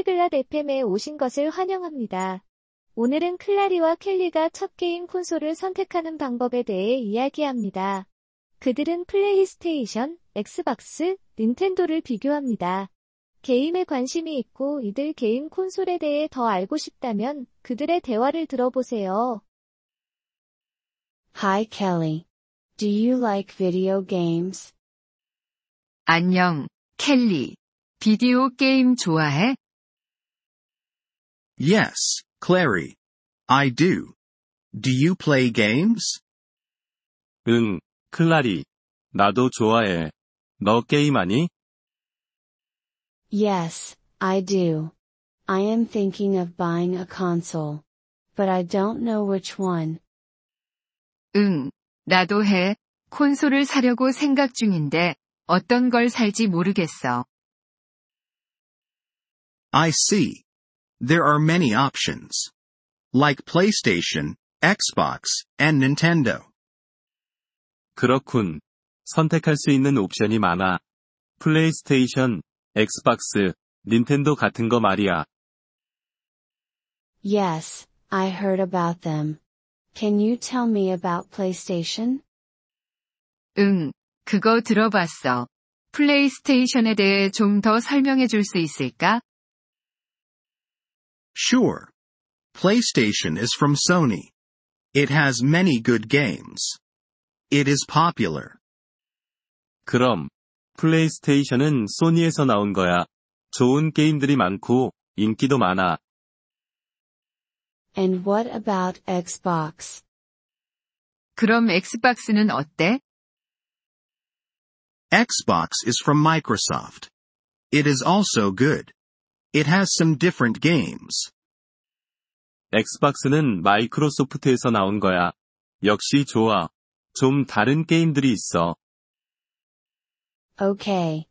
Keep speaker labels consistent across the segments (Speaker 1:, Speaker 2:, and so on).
Speaker 1: 폴리글랏 FM에 오신 것을 환영합니다. 오늘은 클라리와 켈리가 첫 게임 콘솔을 선택하는 방법에 대해 이야기합니다. 그들은 플레이스테이션, 엑스박스, 닌텐도를 비교합니다. 게임에 관심이 있고 이들 게임 콘솔에 대해 더 알고 싶다면 그들의 대화를 들어보세요.
Speaker 2: Hi Kelly. Do you like video games?
Speaker 3: 안녕, 켈리. 비디오 게임 좋아해?
Speaker 4: Yes, Clary. I do. Do you play games?
Speaker 5: 응, 클라리. 나도 좋아해. 너 게임하니?
Speaker 2: Yes, I do. I am thinking of buying a console. But I don't know which one.
Speaker 3: 응, 나도 해. 콘솔을 사려고 생각 중인데, 어떤 걸 살지 모르겠어.
Speaker 4: I see. There are many options. Like PlayStation, Xbox, and Nintendo.
Speaker 5: 그렇군. 선택할 수 있는 옵션이 많아. 플레이스테이션, 엑스박스, 닌텐도 같은 거 말이야.
Speaker 2: Yes, I heard about them. Can you tell me about PlayStation?
Speaker 3: 응, 그거 들어봤어. 플레이스테이션에 대해 좀 더 설명해 줄 수 있을까?
Speaker 4: Sure. PlayStation is from Sony. It has many good games. It is popular.
Speaker 5: 그럼, 플레이스테이션은 소니에서 나온 거야. 좋은 게임들이 많고, 인기도 많아.
Speaker 2: And what about Xbox?
Speaker 3: 그럼 엑스박스는 어때?
Speaker 4: Xbox is from Microsoft. It is also good. It has some different games.
Speaker 5: 엑스박스는 마이크로소프트에서 나온 거야. 역시 좋아. 좀 다른 게임들이 있어.
Speaker 2: Okay.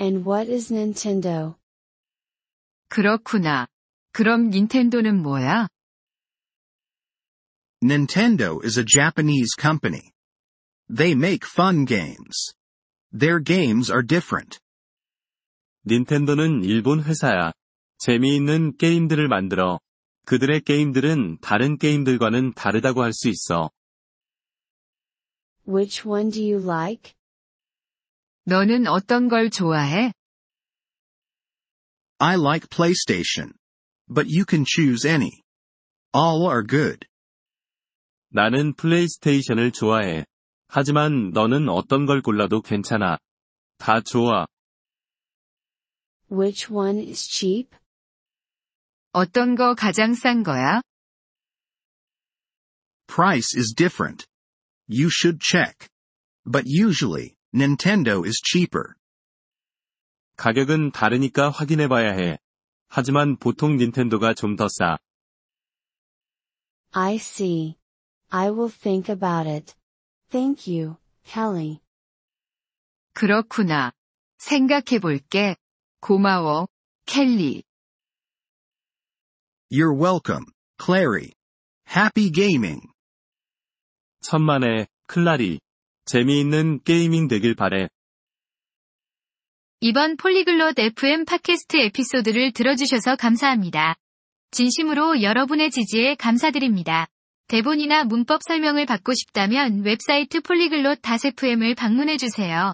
Speaker 2: And what is Nintendo?
Speaker 3: 그렇구나. 그럼 닌텐도는 뭐야?
Speaker 4: Nintendo is a Japanese company. They make fun games. Their games are different.
Speaker 5: 닌텐도는 일본 회사야. 재미있는 게임들을 만들어. 그들의 게임들은 다른 게임들과는 다르다고 할 수 있어.
Speaker 2: Which one do you like?
Speaker 3: 너는 어떤 걸 좋아해?
Speaker 4: I like PlayStation. But you can choose any. All are good.
Speaker 5: 나는 플레이스테이션을 좋아해. 하지만 너는 어떤 걸 골라도 괜찮아. 다 좋아.
Speaker 2: Which one is cheap?
Speaker 3: 어떤 거 가장 싼 거야?
Speaker 4: Price is different. You should check. But usually, Nintendo is cheaper.
Speaker 5: 가격은 다르니까 확인해 봐야 해. 하지만 보통 닌텐도가 좀 더 싸.
Speaker 2: I see. I will think about it. Thank you, Kelly.
Speaker 3: 그렇구나. 생각해 볼게. 고마워, 켈리.
Speaker 4: You're welcome, Clary. Happy gaming.
Speaker 5: 천만에, 클라리. 재미있는 게이밍 되길 바래.
Speaker 3: 이번 폴리글롯 FM 팟캐스트 에피소드를 들어주셔서 감사합니다. 진심으로 여러분의 지지에 감사드립니다. 대본이나 문법 설명을 받고 싶다면 웹사이트 폴리글롯 FM을 방문해주세요.